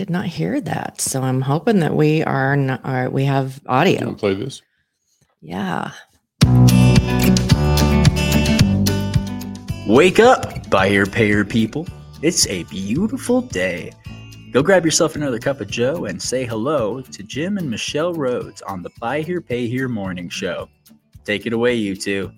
I did not hear that, so I'm hoping that we are, not, are uh, we have You audio. want to play this? Yeah. Wake up, buyer payer people. It's a beautiful day. Go grab yourself another cup of Joe and say hello to Jim and Michelle Rhoads on the Buy Here Pay Here morning show. Take it away, you two.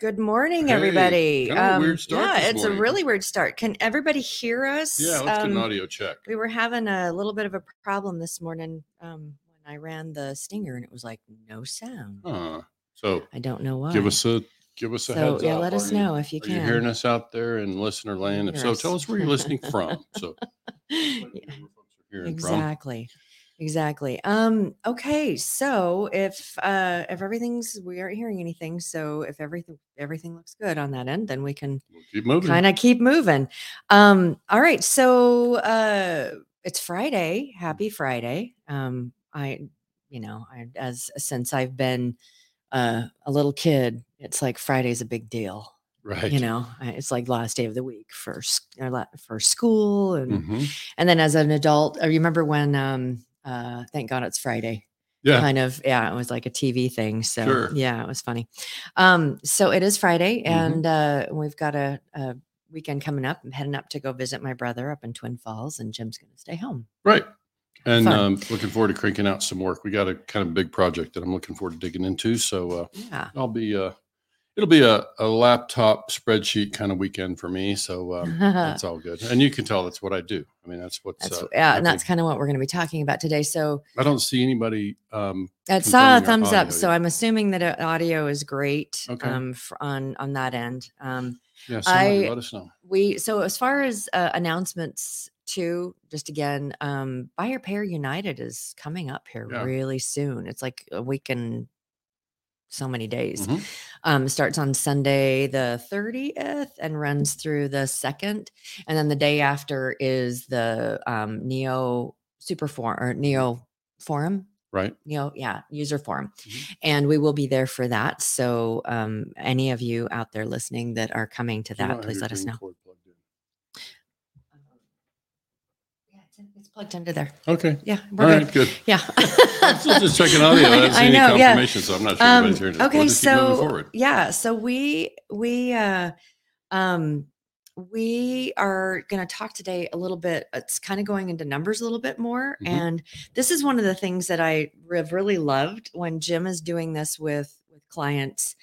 Good morning, Hey, everybody. a weird start yeah, it's morning. a really weird start. Can everybody hear us? Yeah, let's get an Um, audio check. we were having a little bit of a problem this morning um, when I ran the stinger, and it was like no sound. Huh. So I don't know why. give us a give us a so heads yeah, up. let us you- know if you Are can. you hearing us out there in listener land? If so, us. tell us where you're listening from. So Yeah, where folks are hearing from. Exactly um okay so if uh if everything's we aren't hearing anything so if everything everything looks good on that end then we can We'll keep moving. kind of keep moving um all right so uh it's friday happy friday um i you know i as since i've been uh a little kid it's like friday's a big deal right. you know I- it's like last day of the week for s- or la- for school and Mhm. and then as an adult, I remember when um uh thank God it's Friday. Yeah. Kind of, yeah, it was like a TV thing. So Sure. yeah, it was funny. Um, so it is Friday, Mhm. and uh we've got a, a weekend coming up. I'm heading up to go visit my brother up in Twin Falls, and Jim's gonna stay home. Right. And um, looking forward to cranking out some work. We got a kind of big project that I'm looking forward to digging into. So uh, Yeah. I'll be uh, it'll be a, a laptop spreadsheet kind of weekend for me. So um, that's all good. And you can tell that's what I do. I mean, that's what's That's uh, yeah, I and that's kind of what we're gonna be talking about today. So I don't see anybody. Um, I saw a thumbs up, audio so. I'm assuming that uh, audio is great Okay. um on on that end. Um yeah, somebody I- let us know. we so as far as uh, announcements too just again um buyer pair united is coming up here Yeah. really soon it's like a week and so many days Mhm. um starts on sunday the 30th and runs through the second and then the day after is the um neo super forum or neo forum Right. Neo, yeah, user forum. Mhm. And we will be there for that. So um any of you out there listening that are coming to you that, please let us know. cord plugged in? Yeah, it's, in- it's plugged into there. Okay. Yeah, we're All right. Good. Yeah. I'm still just checking audio. I haven't seen I any know. Yeah. confirmation, so I'm not sure Um, anybody's hearing it. okay, We'll just keep moving so yeah, so we we uh um we are going to talk today a little bit it's kind of going into numbers a little bit more Mhm. and this is one of the things that i have really loved when jim is doing this with with clients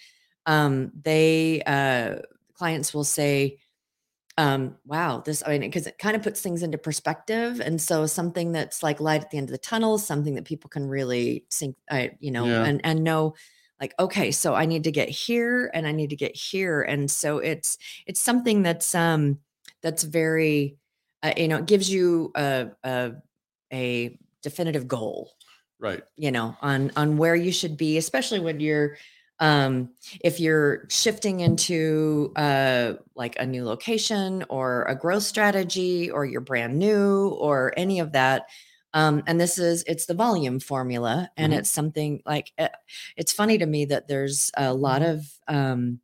um they uh clients will say um wow this i mean because it kind of puts things into perspective and so something that's like light at the end of the tunnel something that people can really sink, uh, you know Yeah. and and know like okay so i need to get here and i need to get here and so it's it's something that's um that's very uh, you know it gives you a, a a definitive goal Right. you know on on where you should be especially when you're um if you're shifting into uh like a new location or a growth strategy or you're brand new or any of that um and this is it's the volume formula and Mhm. it's something like uh, it's funny to me that there's a lot of um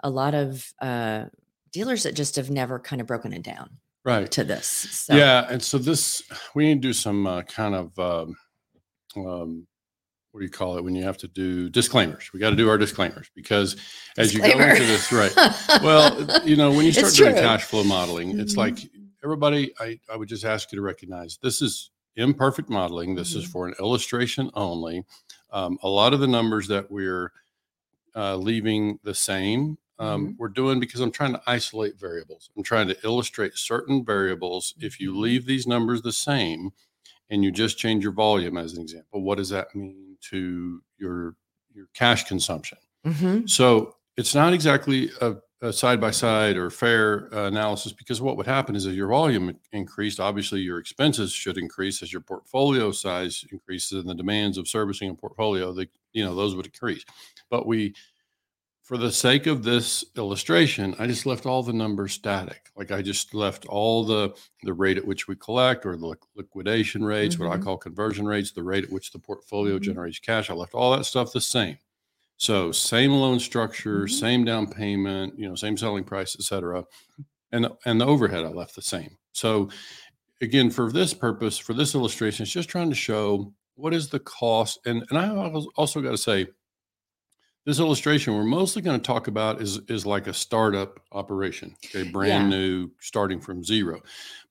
a lot of uh dealers that just have never kind of broken it down Right. to this so Yeah, and so this we need to do some uh, kind of um, um, what do you call it when you have to do disclaimers? We got to do our disclaimers because as you go into this, right? Well, you know, when you start doing cash flow modeling, it's Mhm. like everybody. I I would just ask you to recognize this is imperfect modeling. This is Mhm. for an illustration only. Um, a lot of the numbers that we're uh, leaving the same. Um, We're doing because I'm trying to isolate variables. I'm trying to illustrate certain variables. If you Mhm. leave these numbers the same and you just change your volume, as an example, what does that mean to your your cash consumption? Mhm. So it's not exactly a, a side-by-side or fair uh, analysis because what would happen is as your volume increased, obviously your expenses should increase as your portfolio size increases and the demands of servicing a portfolio, the, you know, those would increase. But we, for the sake of this illustration, I just left all the numbers static. Like I just left all the the rate at which we collect or the liquidation rates, what I Mhm. call conversion rates, the rate at which the portfolio Mhm. generates cash. I left all that stuff the same. So same loan structure, Mhm. same down payment, you know, same selling price, et cetera. And, and the overhead I left the same. So again, for this purpose, for this illustration, it's just trying to show what is the cost. And, and I also got to say, this illustration we're mostly going to talk about is is like a startup operation, okay, brand Yeah. new, starting from zero.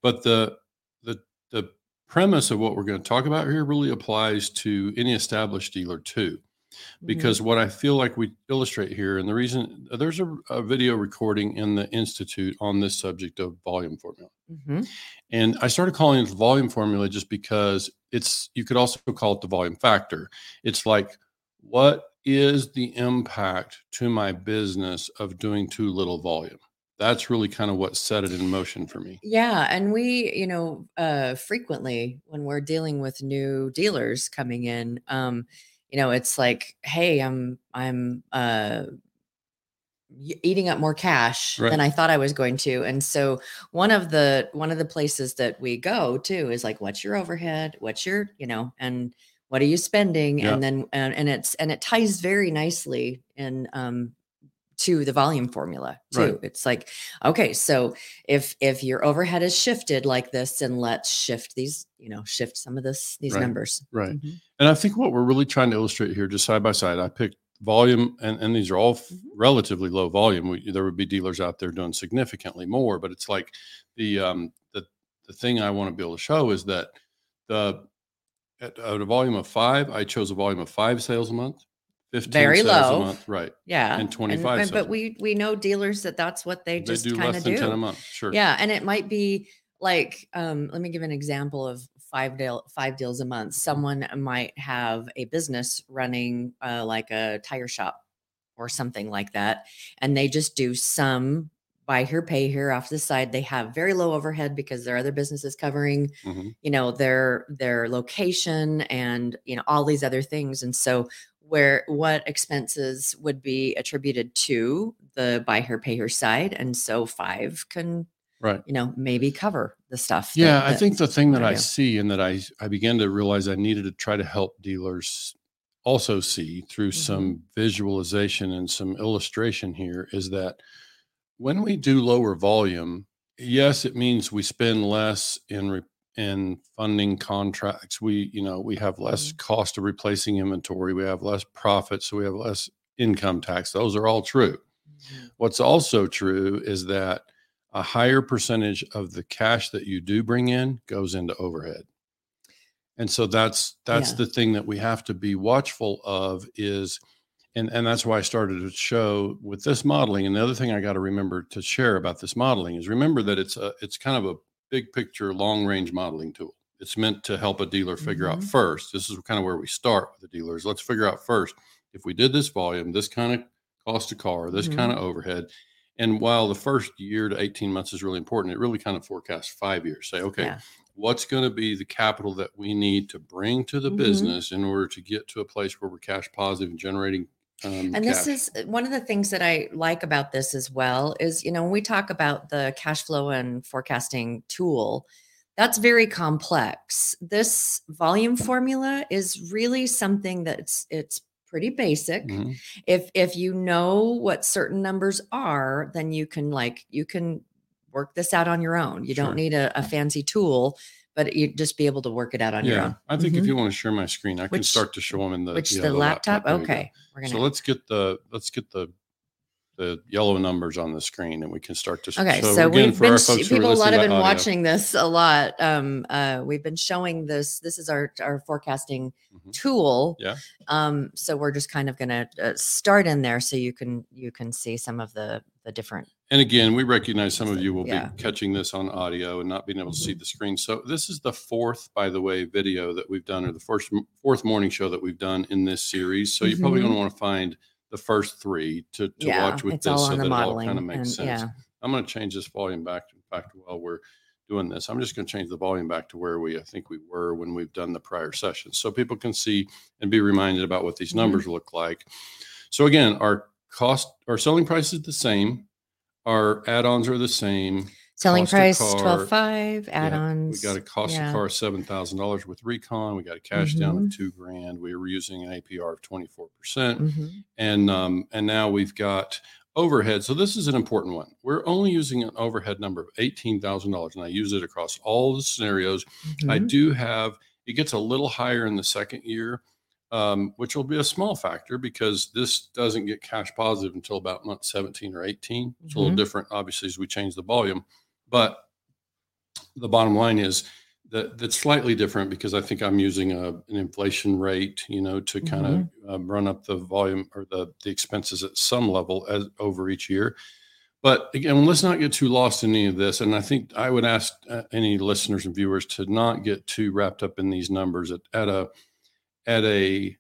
But the the the premise of what we're going to talk about here really applies to any established dealer too Mm-hmm. because what I feel like we illustrate here, and the reason there's a, a video recording in the Institute on this subject of volume formula. Mhm. And I started calling it the volume formula just because it's, you could also call it the volume factor. It's like, what is the impact to my business of doing too little volume? That's really kind of what set it in motion for me. Yeah, and we, you know, uh, frequently when we're dealing with new dealers coming in, um, you know, it's like, hey, I'm I'm uh, eating up more cash Right. than I thought I was going to, and so one of the one of the places that we go to is like, what's your overhead? What's your, you know, and what are you spending? Yeah. And then and, and it's and it ties very nicely in um, to the volume formula too. Right. It's like, okay, so if if your overhead is shifted like this, then let's shift these, you know, shift some of this these Right. numbers. Right. Mhm. And I think what we're really trying to illustrate here, just side by side, I picked volume, and, and these are all f- Mhm. relatively low volume. We, there would be dealers out there doing significantly more, but it's like the um, the the thing I want to be able to show is that the at, at a volume of five, I chose a volume of five sales a month, fifteen Very sales low. a month, right? Yeah. And 25 and- sales. But we we know dealers that that's what they They just do kind less of than do. ten a month, sure. Yeah, and it might be like um, let me give an example of five deal five deals a month. Someone might have a business running uh, like a tire shop or something like that, and they just do some buy here, pay here off the side. They have very low overhead because their other businesses covering Mhm. you know their their location and you know all these other things and so where what expenses would be attributed to the buy here pay here side and so five can Right. you know maybe cover the stuff that- Yeah, I that- think the thing that I I see and that I I began to realize I needed to try to help dealers also see through Mm-hmm. some visualization and some illustration here is that when we do lower volume, yes, it means we spend less in re- in funding contracts. We, you know, we have less Mhm. cost of replacing inventory. We have less profit, so we have less income tax. Those are all true. Mhm. What's also true is that a higher percentage of the cash that you do bring in goes into overhead. And so that's that's Yeah. the thing that we have to be watchful of is and and that's why I started to show with this modeling and the other thing I got to remember to share about this modeling is remember that it's a it's kind of a big picture long range modeling tool. It's meant to help a dealer figure out Mhm. first. This is kind of where we start with the dealers. Let's figure out first if we did this volume, this kind of cost a car, this Mhm. kind of overhead. And while the first year to 18 months is really important, it really kind of forecasts five years. Say, okay, Yeah. what's going to be the capital that we need to bring to the Mhm. business in order to get to a place where we're cash positive and generating um, and this cash? is uh, one of the things that I like about this as well is, you know, when we talk about the cash flow and forecasting tool, that's very complex. This volume formula is really something that's it's pretty basic. Mhm. If if you know what certain numbers are, then you can like you can work this out on your own. You Sure. don't need a, a fancy tool, but you just be able to work it out on your Yeah, own. I think if Mhm. you want to share my screen, I can start to show them in the Which yeah, the, laptop? There you go. Okay. We're gonna So let's get the let's get the the yellow numbers on the screen, and we can start to. Okay, so, again, we've for been our folks people a lot have been audio, watching this a lot. Um, uh, we've been showing this. This is our our forecasting Mhm. tool. Yeah. Um, so we're just kind of going to uh, start in there so you can you can see some of the the different. And again, we recognize some of you will Yeah. be catching this on audio and not being able to see the screen. So this is the fourth, by the way, video that we've done, or the first fourth morning show that we've done in this series. So you're probably going to want to find the first three to, to yeah, watch with this, so that it all kind of makes and, sense. Yeah. I'm going to change this volume back. In fact, while we're doing this, I'm just going to change the volume back to where we, I think we were when we've done the prior sessions, so people can see and be reminded about what these Mhm. numbers look like. So again, our cost, our selling price is the same. Our add-ons are the same. Selling Cost of price car, twelve five, add-ons. We got a cost yeah. of car seven thousand dollars with recon. We got a cash down of two grand. We were using an APR of twenty four percent, Mhm. and um, and now we've got overhead. So this is an important one. We're only using an overhead number of eighteen thousand dollars, and I use it across all the scenarios. I Mhm. do have it gets a little higher in the second year, um, which will be a small factor because this doesn't get cash positive until about month 17 or 18. It's a little Mhm. different, obviously, as we change the volume. But the bottom line is that that's slightly different because I think I'm using a, an inflation rate, you know, to kind of um, run up the volume or the the expenses at some level as over each year. But again, let's not get too lost in any of this. And I think I would ask uh, any listeners and viewers to not get too wrapped up in these numbers at, at a at a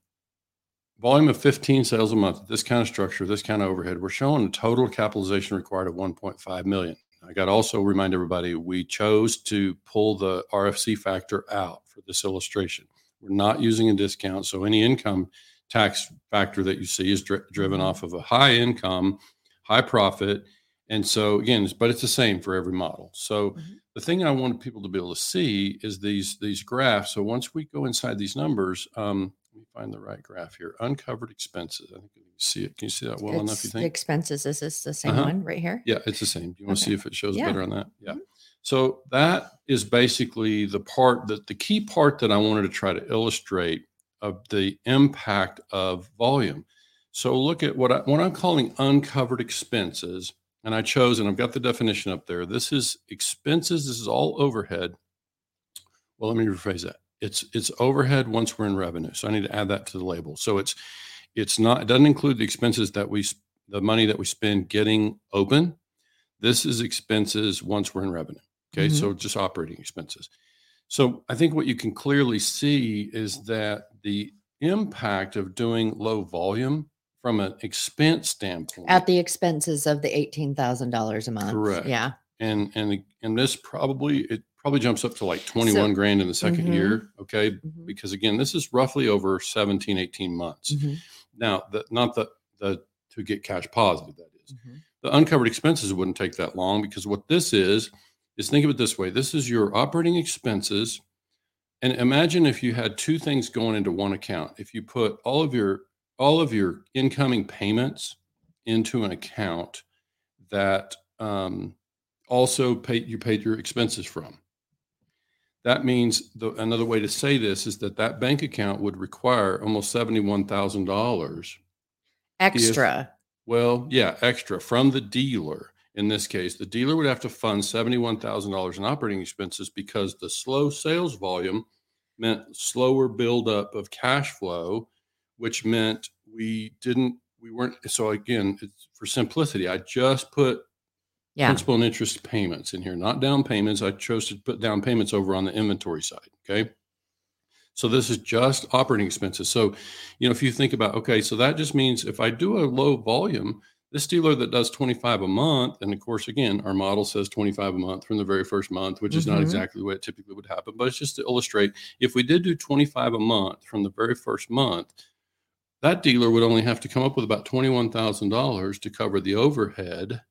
volume of 15 sales a month, this kind of structure, this kind of overhead, we're showing a total capitalization required of 1.5 million. I got to also remind everybody we chose to pull the RFC factor out for this illustration. We're not using a discount, so any income tax factor that you see is dri- driven Mhm. off of a high income, high profit, and so again, but it's the same for every model. So Mhm. The thing I want people to be able to see is these these graphs. So once we go inside these numbers, um, let me find the right graph here. Uncovered expenses. I think you can see it. Can you see that well enough? It's You the think? expenses. Is this the same Uh-huh. one right here? Yeah, it's the same. Do you want to see if it shows Yeah. better on that? Yeah. Mhm. So that is basically the part that the key part that I wanted to try to illustrate of the impact of volume. So look at what I what I'm calling uncovered expenses, and I chose, and I've got the definition up there. This is expenses. This is all overhead. Well, let me rephrase that. It's it's overhead once we're in revenue. So I need to add that to the label. So it's it's not it doesn't include the expenses that we the money that we spend getting open. This is expenses once we're in revenue. Okay, Mhm. so just operating expenses. So I think what you can clearly see is that the impact of doing low volume from an expense standpoint At the expenses of the eighteen thousand dollars a month. Correct. Yeah. and and and this probably it probably jumps up to like 21 grand in the 2nd Mhm. year okay Mhm. because again this is roughly over 17 18 months Mhm. now the, not the the to get cash positive that is Mhm. the uncovered expenses wouldn't take that long because what this is is think of it this way this is your operating expenses and imagine if you had two things going into one account if you put all of your all of your incoming payments into an account that um, also paid you paid your expenses from that means the, another way to say this is that that bank account would require almost $71000 Extra. well, yeah, extra from the dealer. In this case, the dealer would have to fund $71,000 in operating expenses because the slow sales volume meant slower buildup of cash flow, which meant we didn't, we weren't. So, again, it's, for simplicity, I just put yeah. principal and interest payments in here, not down payments. I chose to put down payments over on the inventory side. Okay. So this is just operating expenses. So, you know, if you think about, okay, so that just means if I do a low volume, this dealer that does 25 a month, and of course, again, our model says 25 a month from the very first month, which is not Mhm. exactly the way it typically would happen, but it's just to illustrate if we did do 25 a month from the very first month, that dealer would only have to come up with about $21,000 to cover the overhead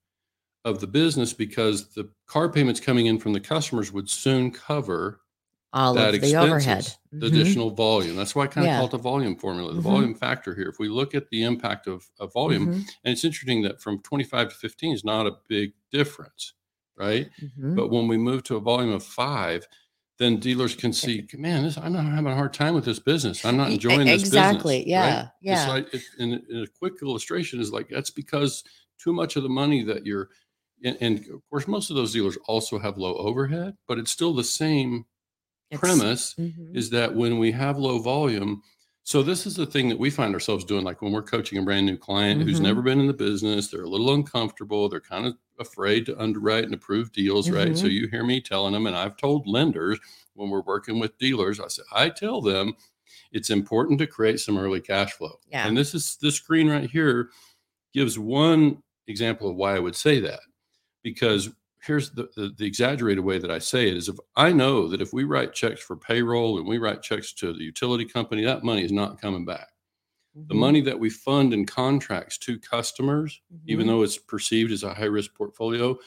of the business because the car payments coming in from the customers would soon cover All that of the overhead. expenses, the additional volume. That's why I kind of Yeah. call it the volume formula, the Mhm. volume factor here. If we look at the impact of, of volume, Mhm. and it's interesting that from 25 to 15 is not a big difference, right? Mhm. But when we move to a volume of five, then dealers can see, man, this, I'm not having a hard time with this business. I'm not enjoying this exactly. business. Yeah. right? Yeah. It's like, it, in, in a quick illustration is like, that's because too much of the money that you're, and, and of course, most of those dealers also have low overhead, but it's still the same It's- premise Mhm. is that when we have low volume, so this is the thing that we find ourselves doing, like when we're coaching a brand new client who's Mhm. never been in the business, they're a little uncomfortable, they're kind of afraid to underwrite and approve deals, right? So Mhm. you hear me telling them, and I've told lenders when we're working with dealers, I said, I tell them it's important to create some early cash flow. Yeah. And this is this screen right here gives one example of why I would say that. Because here's the, the, the exaggerated way that I say it is if I know that if we write checks for payroll and we write checks to the utility company, that money is not coming back. The Mhm. money that we fund in contracts to customers, even Mhm. though it's perceived as a high risk portfolio,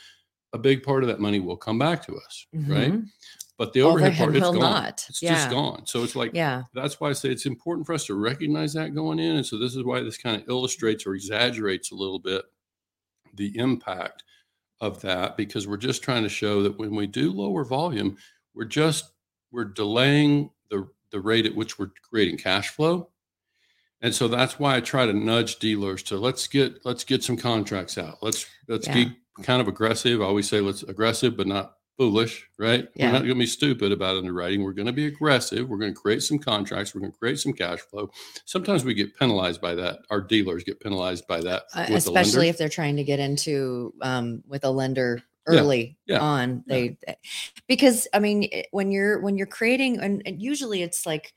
a big part of that money will come back to us, right? Mhm. But the overhead part, it's gone. not. It's yeah. just gone. So it's like Yeah. that's why I say it's important for us to recognize that going in. And so this is why this kind of illustrates or exaggerates a little bit the impact of that because we're just trying to show that when we do lower volume, we're just we're delaying the the rate at which we're creating cash flow. And so that's why I try to nudge dealers to let's get let's get some contracts out. Let's let's Yeah. be kind of aggressive. I always say let's aggressive but not foolish, right? Yeah. We're not going to be stupid about underwriting. We're going to be aggressive. We're going to create some contracts. We're going to create some cash flow. Sometimes we get penalized by that. Our dealers get penalized by that, Uh, with the especially if they're trying to get into um, with a lender early yeah, on yeah. they eh, because i mean when you're when you're creating and, and usually it's like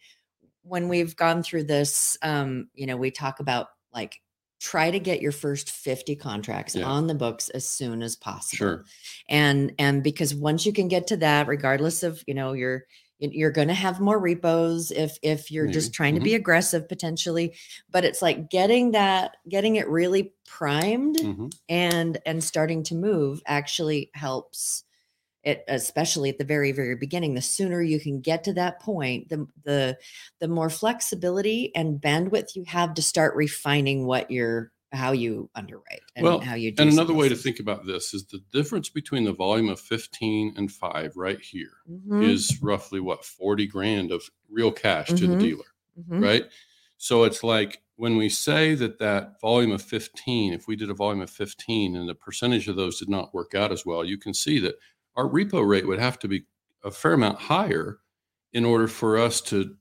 when we've gone through this um you know we talk about like try to get your first 50 contracts Yeah. on the books as soon as possible Sure. and and because once you can get to that regardless of you know you're you're going to have more repos if if you're just Maybe. trying to be aggressive potentially but it's like getting that getting it really primed Mhm. and and starting to move actually helps it especially at the very very beginning the sooner you can get to that point the the the more flexibility and bandwidth you have to start refining what you're how you underwrite and Well, how you do And another way to think about this is the difference between the volume of 15 and 5 right here Mhm, is roughly what 40 grand of real cash to the Mhm. dealer. mhm. right? So it's like when we say that that volume of 15, if we did a volume of 15 and the percentage of those did not work out as well, you can see that our repo rate would have to be a fair amount higher in order for us to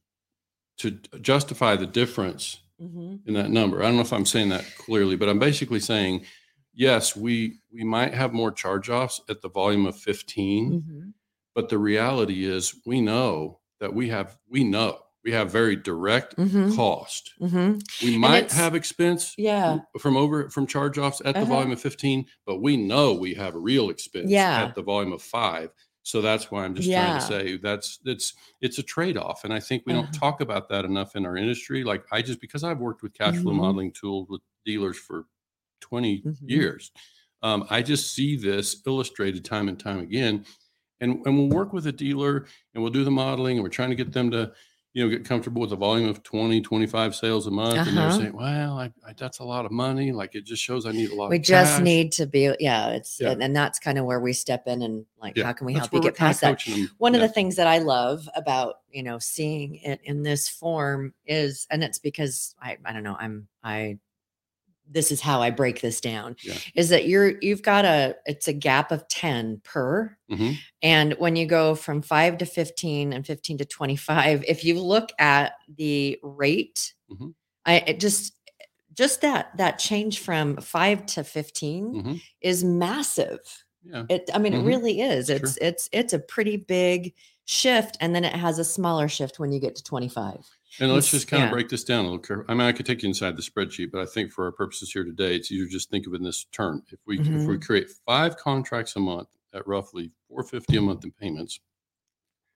to justify the difference Mhm. in that number. I don't know if I'm saying that clearly, but I'm basically saying yes, we we might have more charge-offs at the volume of 15, Mhm. but the reality is we know that we have we know we have very direct Mhm. cost. Mhm. We might have expense Yeah. from over from charge offs at the Uh-huh. volume of 15, but we know we have a real expense Yeah. at the volume of five. So that's why I'm just trying to say that's it's it's a trade-off. And I think we don't Uh-huh. talk about that enough in our industry. Like I just because I've worked with cash flow Mhm. modeling tools with dealers for 20 Mhm. years. Um, I just see this illustrated time and time again. And, and we'll work with a dealer and we'll do the modeling and we're trying to get them to, you know, get comfortable with a volume of 20, 25 sales a month. And they're Uh-huh. saying, well, I, I, that's a lot of money. Like it just shows I need a lot of we just cash." need to be yeah it's Yeah. and, and that's kind of where we step in and like Yeah, how can we that's help you get past that them. one Yeah. of the things that I love about you know seeing it in this form is, and it's because I I don't know I'm I this is how I break this down Yeah. is that you're you've got a it's a gap of 10 per Mhm. and when you go from 5 to 15 and 15 to 25 if you look at the rate Mhm. I it just just that that change from 5 to 15 Mhm. is massive Yeah. it i mean it really is Sure. it's it's it's a pretty big shift and then it has a smaller shift when you get to 25 And let's just kind of break this down a little. I mean, I could take you inside the spreadsheet, but I think for our purposes here today, it's easier to just think of it in this term. If we if we Mhm. create five contracts a month at roughly four fifty a month in payments,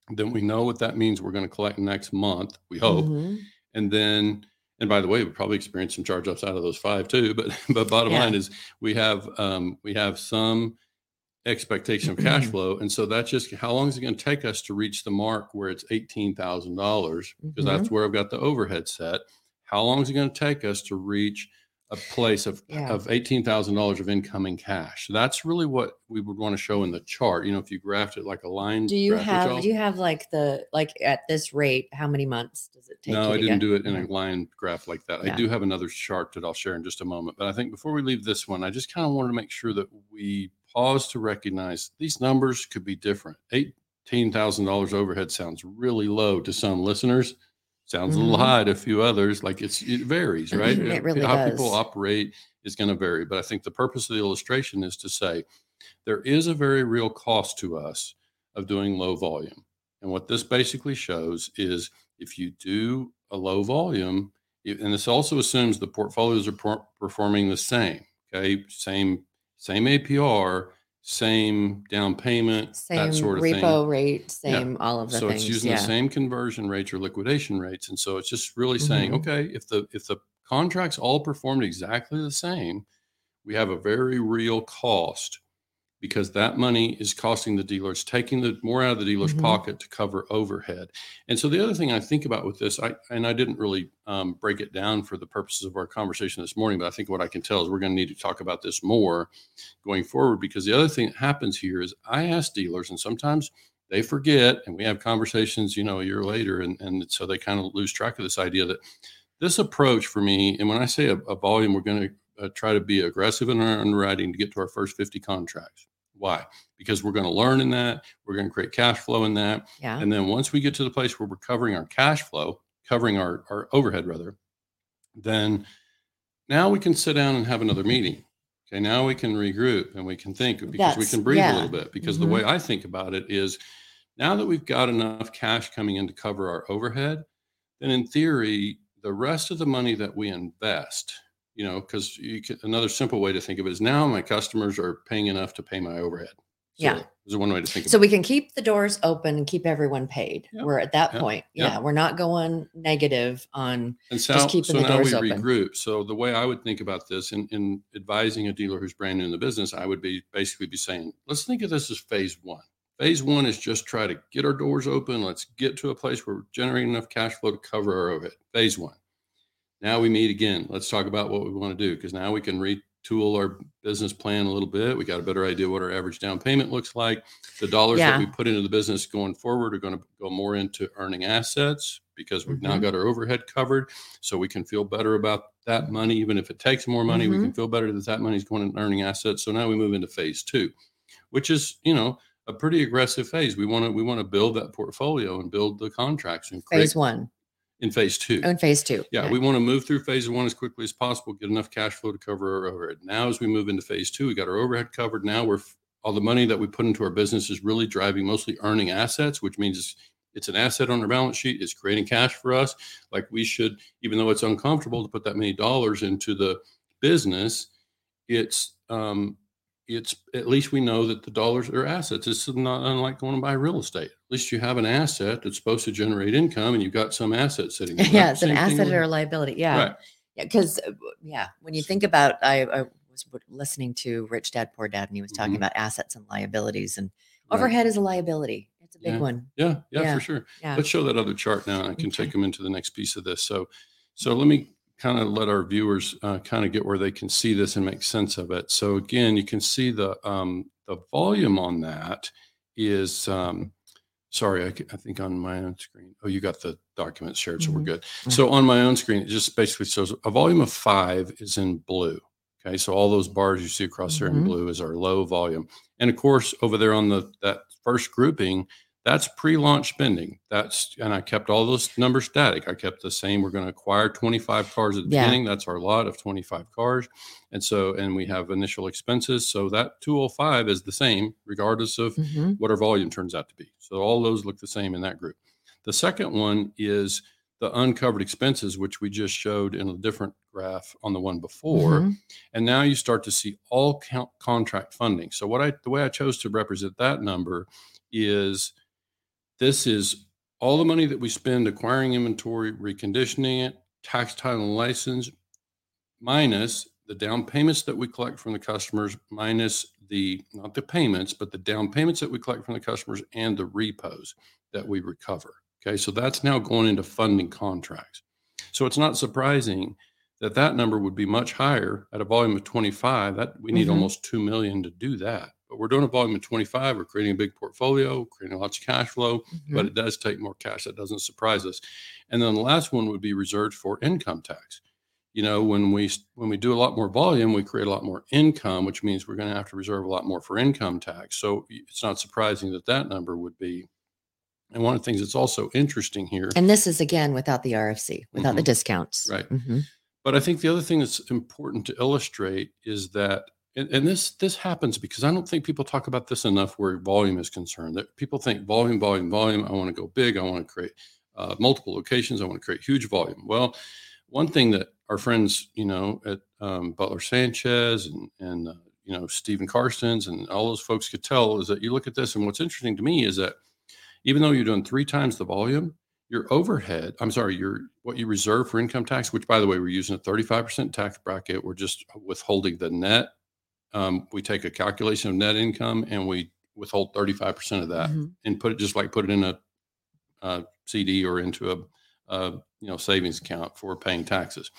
then we know what that means. We're going to collect next month. We hope, Mhm. and then and by the way, we probably experience some charge offs out of those five too. But but bottom Yeah. line is we have um, we have some expectation of cash flow, and so that's just how long is it going to take us to reach the mark where it's eighteen thousand dollars because Mm-hmm. that's where I've got the overhead set. How long is it going to take us to reach a place of Yeah. of eighteen thousand dollars of incoming cash? That's really what we would want to show in the chart. You know, if you graphed it like a line. do you graph, have do you have like the like at this rate how many months does it take no, I didn't get- do it in a line graph like that. I do have another chart that I'll share in just a moment. But I think before we leave this one, I just kind of wanted to make sure that we pause to recognize these numbers could be different. Eighteen thousand dollars overhead sounds really low to some listeners. Sounds a little Mhm. high to a few others. Like it's it varies, right? It really How people operate is going to vary. But I think the purpose of the illustration is to say there is a very real cost to us of doing low volume. And what this basically shows is if you do a low volume, and this also assumes the portfolios are per- performing the same, okay, same same APR, same down payment, same that sort of repo thing. rate same all of the So things it's using yeah the same conversion rates or liquidation rates, and so it's just really saying, Mhm. okay, if the if the contracts all performed exactly the same, we have a very real cost because that money is costing the dealers taking the more out of the dealer's Mhm. pocket to cover overhead. And so the other thing I think about with this, I and I didn't really um, break it down for the purposes of our conversation this morning, but I think what I can tell is we're going to need to talk about this more going forward because the other thing that happens here is I ask dealers, and sometimes they forget, and we have conversations, you know, a year later, and and so they kind of lose track of this idea that this approach for me, and when I say a, a volume, we're going to uh, try to be aggressive in our underwriting to get to our first 50 contracts. Why? Because we're going to learn in that. We're going to create cash flow in that. Yeah. And then once we get to the place where we're covering our cash flow, covering our, our overhead rather, then now we can sit down and have another meeting. Okay. Now we can regroup and we can think because we can breathe yeah. a little bit. Because Mhm. the way I think about it is now that we've got enough cash coming in to cover our overhead, then in theory, the rest of the money that we invest, you know, because you can, another simple way to think of it is now my customers are paying enough to pay my overhead. So Yeah. There's one way to think So we can keep the doors open and keep everyone paid. Yep, We're at that yep, point. yep. Yeah. We're not going negative on, And so, just keeping so the now we open. regroup. So the way I would think about this in, in advising a dealer who's brand new in the business, I would be basically be saying, let's think of this as phase one. Phase one is just try to get our doors open. Let's get to a place where we're generating enough cash flow to cover our overhead. Phase one. Now we meet again. Let's talk about what we want to do because now we can retool our business plan a little bit. We got a better idea what our average down payment looks like. The dollars Yeah. that we put into the business going forward are going to go more into earning assets because we've now Mhm. got our overhead covered. So we can feel better about that money, even if it takes more money. We Mhm. can feel better that that money is going into earning assets. So now we move into phase two, which is you know a pretty aggressive phase. We want to we want to build that portfolio and build the contracts and create phase one in phase two. In phase two. Yeah, we want to move through phase one as quickly as possible, get enough cash flow to cover our overhead. Now, as we move into phase two, we got our overhead covered. Now we're all the money that we put into our business is really driving mostly earning assets, which means it's, it's an asset on our balance sheet. It's creating cash for us. Like we should, even though it's uncomfortable to put that many dollars into the business, it's um, it's at least we know that the dollars are assets. It's not unlike going to buy real estate. At least you have an asset that's supposed to generate income, and you've got some asset sitting. there. yeah, it's an asset or a liability. Yeah. Right. Yeah. Because, yeah, when you think about, I, I was listening to Rich Dad Poor Dad, and he was talking Mhm. about assets and liabilities, and Right. overhead is a liability. It's a big Yeah. one. Yeah, yeah, Yeah. for sure. Yeah. Let's show that other chart now, and I can Okay. take them into the next piece of this. So, so let me kind of let our viewers uh, kind of get where they can see this and make sense of it. So again, you can see the um, the volume on that is. Um, sorry, I think on my own screen. Oh, you got the document shared, so we're Mhm. good. Mhm. So on my own screen, it just basically shows a volume of five is in blue. Okay, so all those bars you see across there in Mhm. blue is our low volume, and of course over there on the that first grouping, that's pre-launch spending. That's and I kept all those numbers static. I kept the same. We're going to acquire 25 cars at the Yeah. beginning. That's our lot of 25 cars, and so and we have initial expenses. So that 205 is the same regardless of Mhm. what our volume turns out to be. So all those look the same in that group. The second one is the uncovered expenses, which we just showed in a different graph on the one before. Mhm. And now you start to see all count contract funding. So what I the way I chose to represent that number is this is all the money that we spend acquiring inventory, reconditioning it, tax title and license, minus the down payments that we collect from the customers, minus the not the payments, but the down payments that we collect from the customers and the repos that we recover. Okay, so that's now going into funding contracts. So it's not surprising that that number would be much higher at a volume of 25. That we need Mhm. almost 2 million to do that. But we're doing a volume of 25. We're creating a big portfolio, creating lots of cash flow, but Mhm. it does take more cash. That doesn't surprise us. And then the last one would be reserved for income tax. You know, when we when we do a lot more volume, we create a lot more income, which means we're going to have to reserve a lot more for income tax. So it's not surprising that that number would be. And one of the things that's also interesting here, And this is again without the RFC, without the Mhm. discounts. Right. Mhm. but I think the other thing that's important to illustrate is that, and, and this this happens because I don't think people talk about this enough where volume is concerned. That people think volume, volume, volume. I want to go big. I want to create uh, multiple locations. I want to create huge volume. Well, one thing that our friends, you know, at um, Butler Sanchez and and uh, you know Stephen Karstens and all those folks could tell is that you look at this, and what's interesting to me is that even though you're doing three times the volume, your overhead, I'm sorry, your what you reserve for income tax, which by the way, we're using a 35% tax bracket. We're just withholding the net um, we take a calculation of net income and we withhold 35% of that Mhm. and put it just like put it in a, uh CD or into a, a you know savings account for paying taxes.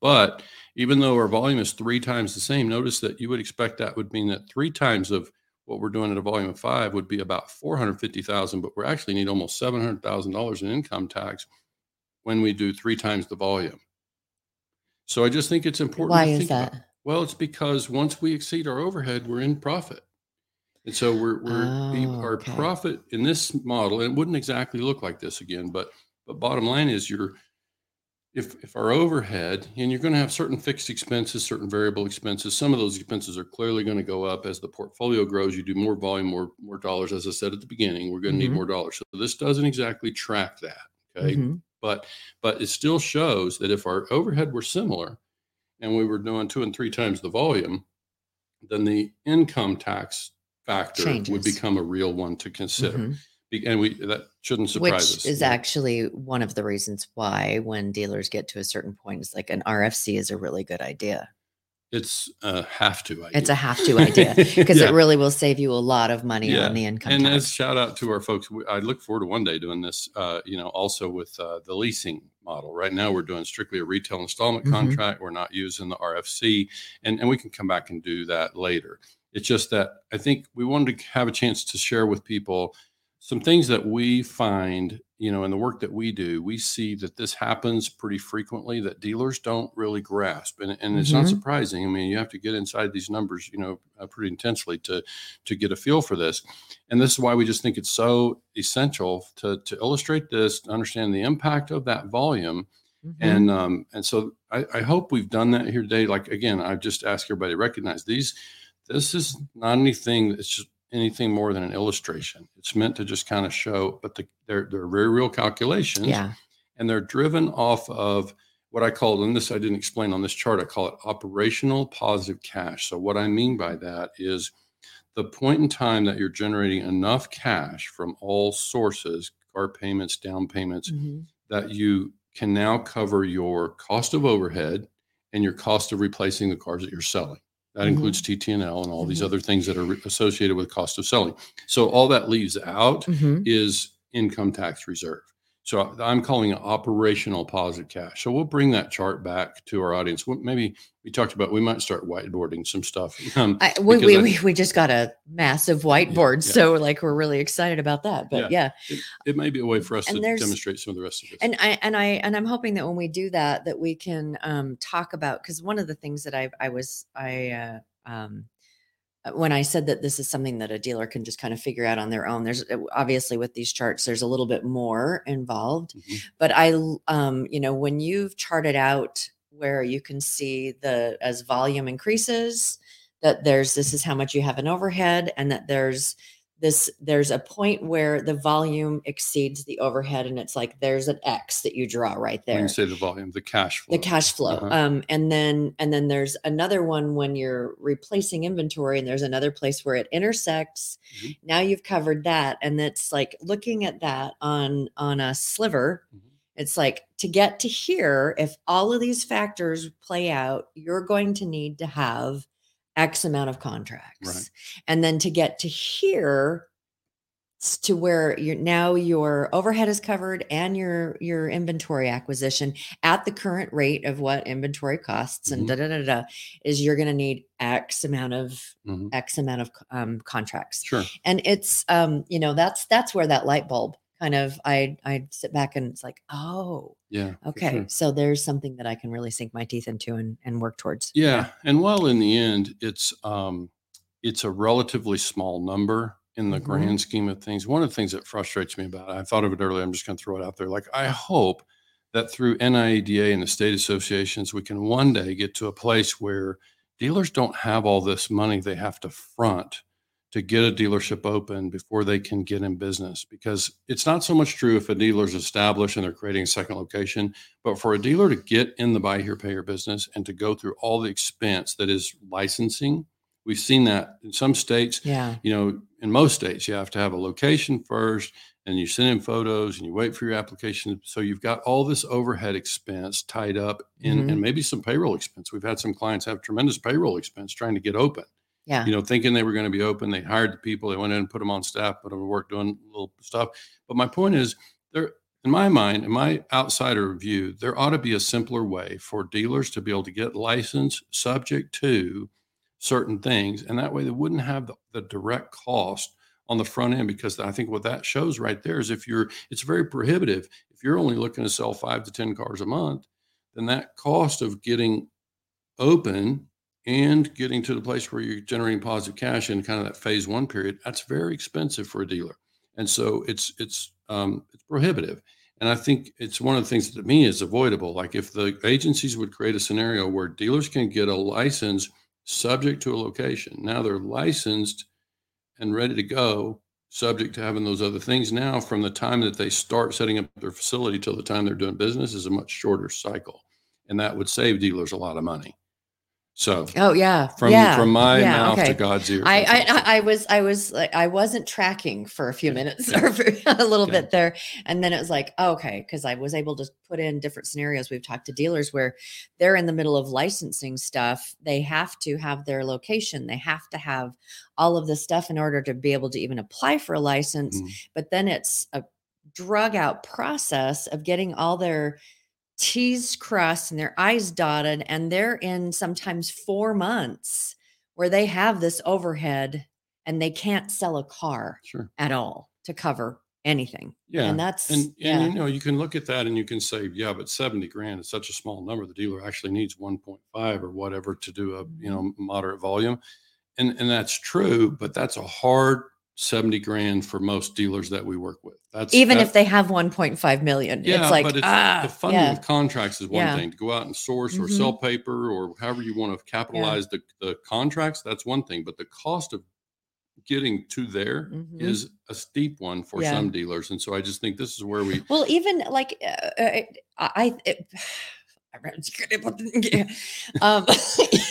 But even though our volume is three times the same, notice that you would expect that would mean that three times of what we're doing at a volume of five would be about 450,000, but we actually need almost $700,000 in income tax when we do three times the volume. So I just think it's important. Why to is that? Well, it's because once we exceed our overhead, we're in profit. And so we're, we're we- Oh, our okay. profit in this model, and it wouldn't exactly look like this again, but but bottom line is you're if if our overhead and you're going to have certain fixed expenses, certain variable expenses, some of those expenses are clearly going to go up as the portfolio grows. You do more volume, more more dollars. As I said at the beginning, we're going to Mhm. need more dollars. So this doesn't exactly track that. Okay Mhm. but but it still shows that if our overhead were similar and we were doing two and three times the volume then the income tax factor would become a real one to consider Mhm. Be- and we that shouldn't surprise Which us is know. actually one of the reasons why when dealers get to a certain point, it's like an RFC is a really good idea. it's a have to idea. It's a have to idea because Yeah. it really will save you a lot of money Yeah, on the income and tax. as shout out to our folks we- i look forward to one day doing this uh, you know also with uh, the leasing model. Right now we're doing strictly a retail installment Mhm. contract. We're not using the rfc and, and we can come back and do that later. It's just that i think we wanted to have a chance to share with people some things that we find you know in the work that we do we see that this happens pretty frequently that dealers don't really grasp and, and it's not Mhm. surprising i mean you have to get inside these numbers you know uh, pretty intensely to to get a feel for this and this is why we just think it's so essential to to illustrate this to understand the impact of that volume Mhm. and um and so I, I hope we've done that here today like again i just ask everybody to recognize these this is not anything that's just anything more than an illustration it's meant to just kind of show but the, they're they're very real calculations yeah. and they're driven off of what I call, and this I didn't explain on this chart, I call it operational positive cash. So, what I mean by that is the point in time that you're generating enough cash from all sources, car payments, down payments, Mhm. that you can now cover your cost of overhead and your cost of replacing the cars that you're selling. That Mhm. includes TT&L and all these Mhm. other things that are associated with cost of selling. So, all that leaves out Mhm. is income tax reserve. So I'm calling it operational positive cash. So we'll bring that chart back to our audience. Maybe we talked about we might start whiteboarding some stuff. Um, I, we, we, I- we, we just got a massive whiteboard. yeah. So, like, we're really excited about that. But yeah. it, it may be a way for us And to demonstrate some of the rest of this. and I and I and I'm hoping that when we do that, that we can um, talk about because one of the things that I I was I uh, um, when I said that this is something that a dealer can just kind of figure out on their own. There's uh, obviously with these charts, there's a little bit more involved, Mhm. but I, um, you know when you've charted out where you can see the as volume increases that there's this is how much you have an overhead and that there's this there's a point where the volume exceeds the overhead and it's like there's an x that you draw right when there you say the volume, the cash flow. the cash flow Uh-huh. um and then and then there's another one when you're replacing inventory and there's another place where it intersects Mhm. now you've covered that and it's like looking at that on on a sliver Mhm. it's like to get to here if all of these factors play out you're going to need to have x amount of contracts and then to get to here to where you're now your overhead is covered and your your inventory acquisition at the current rate of what inventory costs and Mhm. da da da da is you're going to need x amount of Mhm. x amount of um, contracts Sure. and it's um you know that's that's where that light bulb kind of i i sit back and it's like oh Yeah. okay sure. so there's something that i can really sink my teeth into and and work towards Yeah, and while in the end it's um, it's a relatively small number in the Mhm. grand scheme of things. One of the things that frustrates me about it, I thought of it earlier. I'm just going to throw it out there. Like I hope that through NIADA and the state associations, we can one day get to a place where dealers don't have all this money they have to front to get a dealership open before they can get in business because it's not so much true if a dealer's established and they're creating a second location but for a dealer to get in the buy here, pay here business and to go through all the expense that is licensing, we've seen that in some states. yeah You know, in most states, you have to have a location first and you send in photos and you wait for your application. So you've got all this overhead expense tied up in, Mhm. and maybe some payroll expense. We've had some clients have tremendous payroll expense trying to get open. Yeah. you know, thinking they were going to be open. They hired the people, they went in and put them on staff, put them to work doing little stuff. But my point is, there, in my mind, in my outsider view, there ought to be a simpler way for dealers to be able to get licensed subject to certain things. And that way they wouldn't have the, the direct cost on the front end because I think what that shows right there is if you're, it's very prohibitive. If you're only looking to sell five to 10 cars a month, then that cost of getting open and getting to the place where you're generating positive cash in kind of that phase one period, that's very expensive for a dealer. And so it's, it's, um, it's prohibitive. And I think it's one of the things that to me is avoidable. Like if the agencies would create a scenario where dealers can get a license subject to a location. Now they're licensed and ready to go, subject to having those other things. Now, from the time that they start setting up their facility till the time they're doing business is a much shorter cycle. And that would save dealers a lot of money. So Oh yeah. from yeah. from my yeah, mouth okay. to God's ear. I, I. I was I was like I wasn't tracking for a few minutes Yeah. or a little bit there, and then it was like oh, okay because I was able to put in different scenarios. We've talked to dealers where they're in the middle of licensing stuff. They have to have their location. They have to have all of this stuff in order to be able to even apply for a license. Mhm. But then it's a drug out process of getting all their T's crossed and their I's dotted, and they're in sometimes four months where they have this overhead and they can't sell a car Sure. at all to cover anything. Yeah. And that's And, and yeah. you know, you can look at that and you can say, yeah, but 70 grand is such a small number. The dealer actually needs 1.5 or whatever to do a, Mm-hmm. you know, moderate volume. And and that's true, but that's a hard 70 grand for most dealers that we work with. That's even that- if they have 1.5 million. yeah, it's like but it's ah, the funding yeah. of contracts is one Yeah. thing. To go out and source or Mhm. sell paper or however you want to capitalize the, the contracts, that's one thing. But the cost of getting to there is Mhm. a steep one for Yeah. some dealers. And so I just think this is where we Well, even like uh, uh, I, it, um,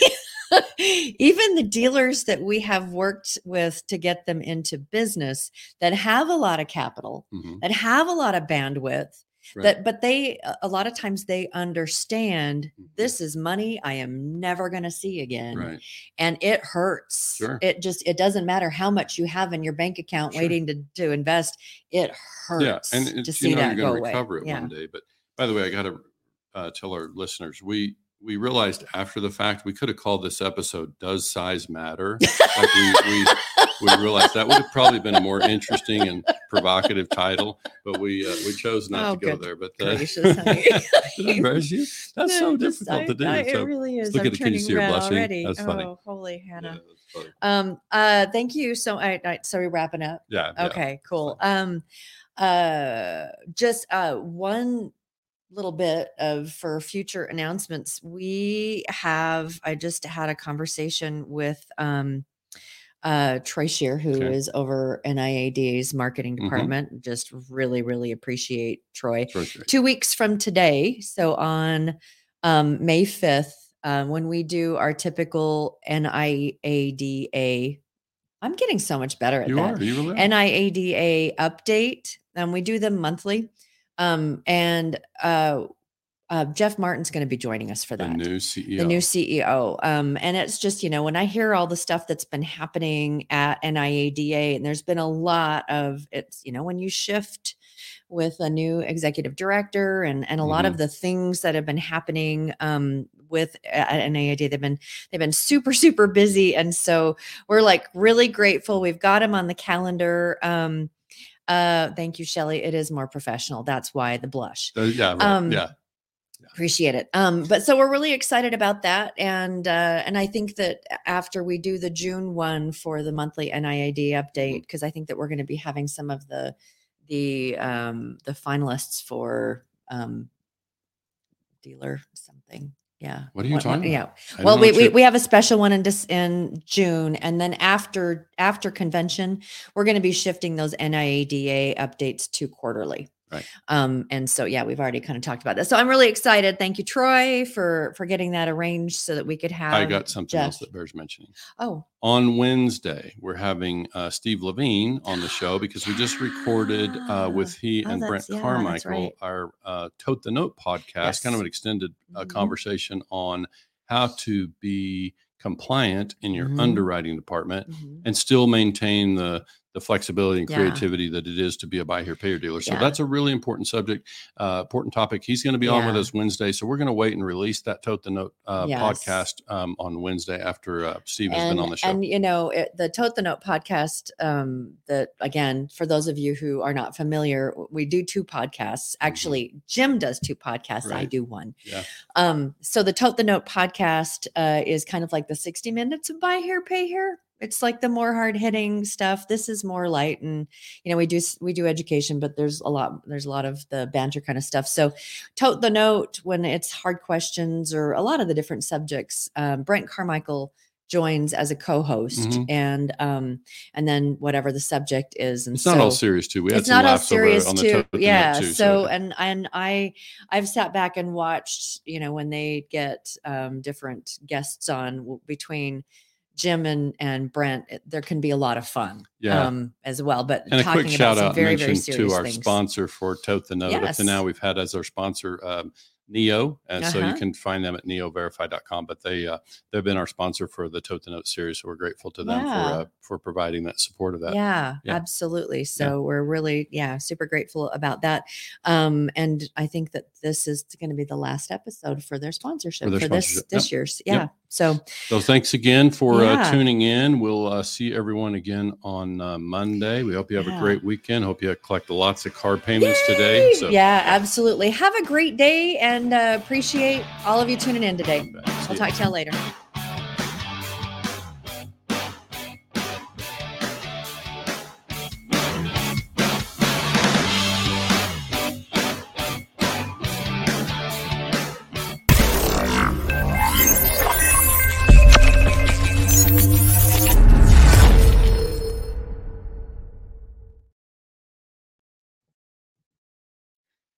even the dealers that we have worked with to get them into business that have a lot of capital, Mhm. that have a lot of bandwidth, Right. that but they a- lot of times they understand Mhm. this is money I am never going to see again right. and it hurts. Sure. It just it doesn't matter how much you have in your bank account Sure. waiting to to invest. It hurts Yeah, and to see you know that you're going to away. recover it yeah. one day. But by the way, I got to uh, tell our listeners we we realized after the fact we could have called this episode "Does Size Matter?" like we, we we realized that would have probably been a more interesting and provocative title, but we uh, we chose not Oh, to go there. But uh, Gracious, honey. did I embarrass you? That's No, so just- difficult I- to do. I- so, it really is. look I'm at it. Can you turning red already. That's funny. Oh, holy Hannah. funny. Um. Uh. Thank you. So, I. I so we wrapping up. yeah, yeah. Okay. Cool. Um. Uh. Just uh. One little bit of for future announcements. We have. I just had a conversation with um. Uh, Troy Shear, who is Okay. over NIADA's marketing Mhm. department. Just really, really appreciate Troy. Sure. two weeks from today. So on um, May 5th, um, when we do our typical NIADA, I'm getting so much better at You that. are. You really. NIADA update. Um, we do them monthly. Um, and uh, uh, Jeff Martin's going to be joining us for that. the new CEO. the new CEO. Um, and it's just, you know, when I hear all the stuff that's been happening at NIADA, and there's been a lot of it's, you know, when you shift with a new executive director and and a lot of the things that have been happening um, with at NIADA, they've been they've been super super busy, and so we're like really grateful. We've got him on the calendar. Um, uh, thank you, Shelley. It is more professional. That's why the blush Uh, yeah, right. um, yeah. appreciate it um but so we're really excited about that and uh and i think that after we do the june one for the monthly niada update because i think that we're going to be having some of the the um the finalists for um dealer something yeah. What are you one- talking yeah. about? I well we, we, we have a special one in dis- in june and then after after convention we're going to be shifting those niada updates to quarterly Right. um and so yeah we've already kind of talked about that so i'm really excited thank you troy for for getting that arranged so that we could have I got something else that bears mentioning. oh On Wednesday, we're having uh, Steve Levine on the show because we just recorded uh, with he Oh, and Brent yeah, Carmichael right. our uh, Tote the Note podcast, kind of an extended uh, Mhm. conversation on how to be compliant in your Mhm. underwriting department Mhm. and still maintain the the flexibility and Yeah. creativity that it is to be a buy here pay here dealer. So Yeah. that's a really important subject, uh, important topic. He's going to be on with us Wednesday, so we're going to wait and release that Tote the Note uh, Yes. podcast um, on Wednesday after uh, Steve has been on the show. And you know, it, the Tote the Note podcast. Um, that again, for those of you who are not familiar, we do two podcasts. Actually, Jim does two podcasts. I Mm-hmm. Do one. Yeah. Um, so the Tote the Note podcast uh, is kind of like the sixty minutes of buy here, pay here. It's like the more hard hitting stuff. This is more light, and you know we do we do education, but there's a lot there's a lot of the banter kind of stuff. So tote the note when it's hard questions or a lot of the different subjects. Um, Brent Carmichael joins as a co-host, Mhm. and um, and then whatever the subject is, and it's not all serious too. We had it's some not all laughs over serious on the too. Tote the Note, yeah. too, so and and I I've sat back and watched, you know, when they get um, different guests on w- between Jim and and Brent, there can be a lot of fun Yeah. um, as well. But and a quick about shout out very mention very to our things. sponsor for Tote the Note. Up to now, we've had as our sponsor um, Neo, and so you Uh-huh. can find them at neoverify.com. But they uh, they've been our sponsor for the Tote the Note series, so we're grateful to them Yeah. for uh, for providing that support of that. Yeah, Yeah. absolutely. So we're really, yeah, super grateful about that. Um, and I think that this is going to be the last episode for their sponsorship for, their this sponsorship. this Yep. year's. Yep. Yeah. So So thanks again for Yeah. uh, tuning in. We'll uh, see everyone again on uh, Monday. We hope you have Yeah. a great weekend. Hope you collect lots of card payments today. So yeah, absolutely. Have a great day and uh, appreciate all of you tuning in today. I'll talk to y'all later.